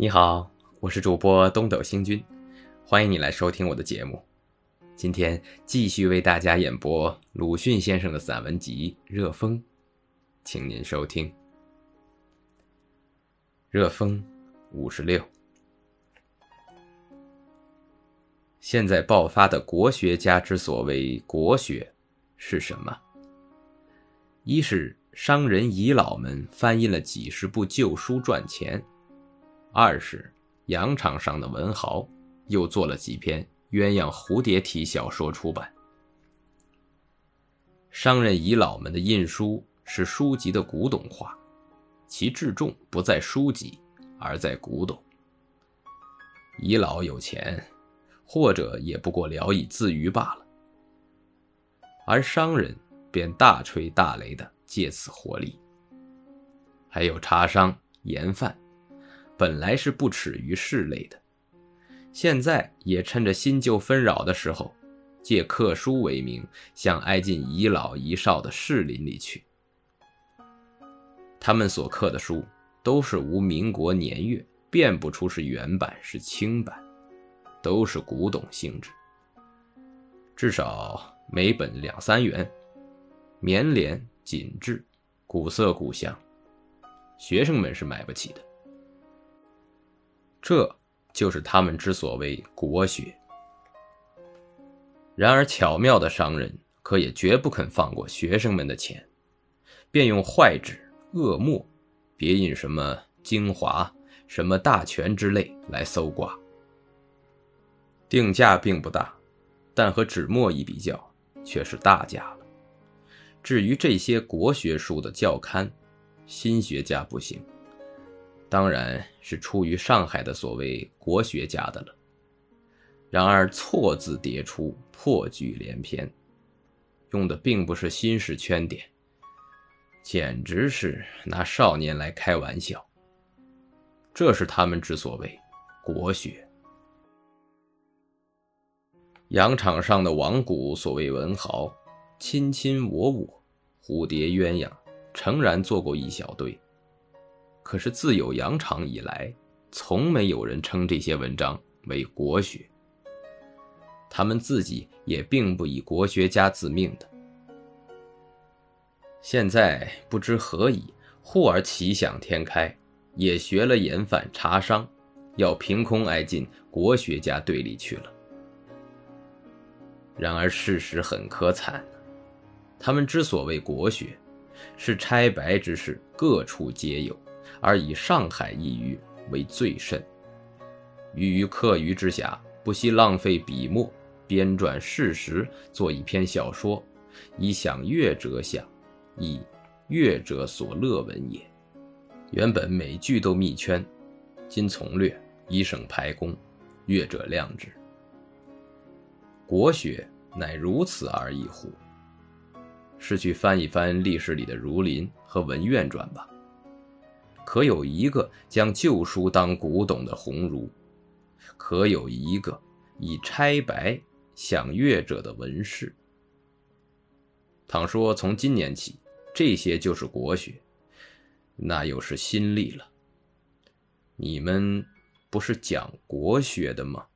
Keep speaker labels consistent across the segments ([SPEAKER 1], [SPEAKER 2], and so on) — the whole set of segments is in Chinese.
[SPEAKER 1] 你好，我是主播东斗星君，欢迎你来收听我的节目。今天继续为大家演播鲁迅先生的散文集《热风》，请您收听《热风》五十六。现在爆发的国学家之所谓国学是什么？一是商人遗老们翻印了几十部旧书赚钱；二是洋场上的文豪又做了几篇鸳鸯蝴蝶体小说出版。商人遗老们的印书是书籍的古董化，其至重不在书籍，而在古董。遗老有钱。或者也不过聊以自娱罢了，而商人便大吹大擂的借此获利。还有茶商、盐贩，本来是不耻于世类的，现在也趁着新旧纷扰的时候，借刻书为名，想挨进遗老遗少的士林里去。他们所刻的书都是无民国年月，辨不出是原版是清版。都是古董性质，至少每本两三元，绵连紧致，古色古香，学生们是买不起的。这就是他们之所谓国学。然而巧妙的商人可也绝不肯放过学生们的钱，便用坏纸、恶墨，别印什么精华、什么大全之类来搜刮。定价并不大，但和纸墨一比较，却是大价了。至于这些国学书的教刊，新学家不行，当然是出于上海的所谓国学家的了。然而错字迭出，破句连篇，用的并不是新式圈点，简直是拿少年来开玩笑。这是他们之所谓国学。洋场上的王谷所谓文豪，卿卿我我，蝴蝶鸳鸯，诚然做过一小堆。可是自有洋场以来，从没有人称这些文章为国学。他们自己也并不以国学家自命的。现在不知何以，忽而奇想天开，也学了盐贩茶商，要凭空挨进国学家队里去了。然而事实很可惨，他们之所谓国学，是拆白之事各处皆有，而以上海一隅为最甚。于于课余之暇，不惜浪费笔墨，编撰事实，做一篇小说，以享乐者享，以乐者所乐闻也。原本每句都密圈，今从略，以省排工，乐者谅之。国学乃如此而已乎？是去翻一翻历史里的《儒林》和《文苑传》吧？可有一个将旧书当古董的鸿儒？可有一个以拆白享乐者的文士？倘说从今年起，这些就是国学，那又是新历了。你们不是讲国学的吗？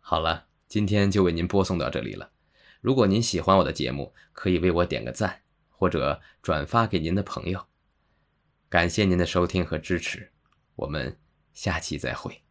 [SPEAKER 1] 好了，今天就为您播送到这里了。如果您喜欢我的节目，可以为我点个赞，或者转发给您的朋友。感谢您的收听和支持，我们下期再会。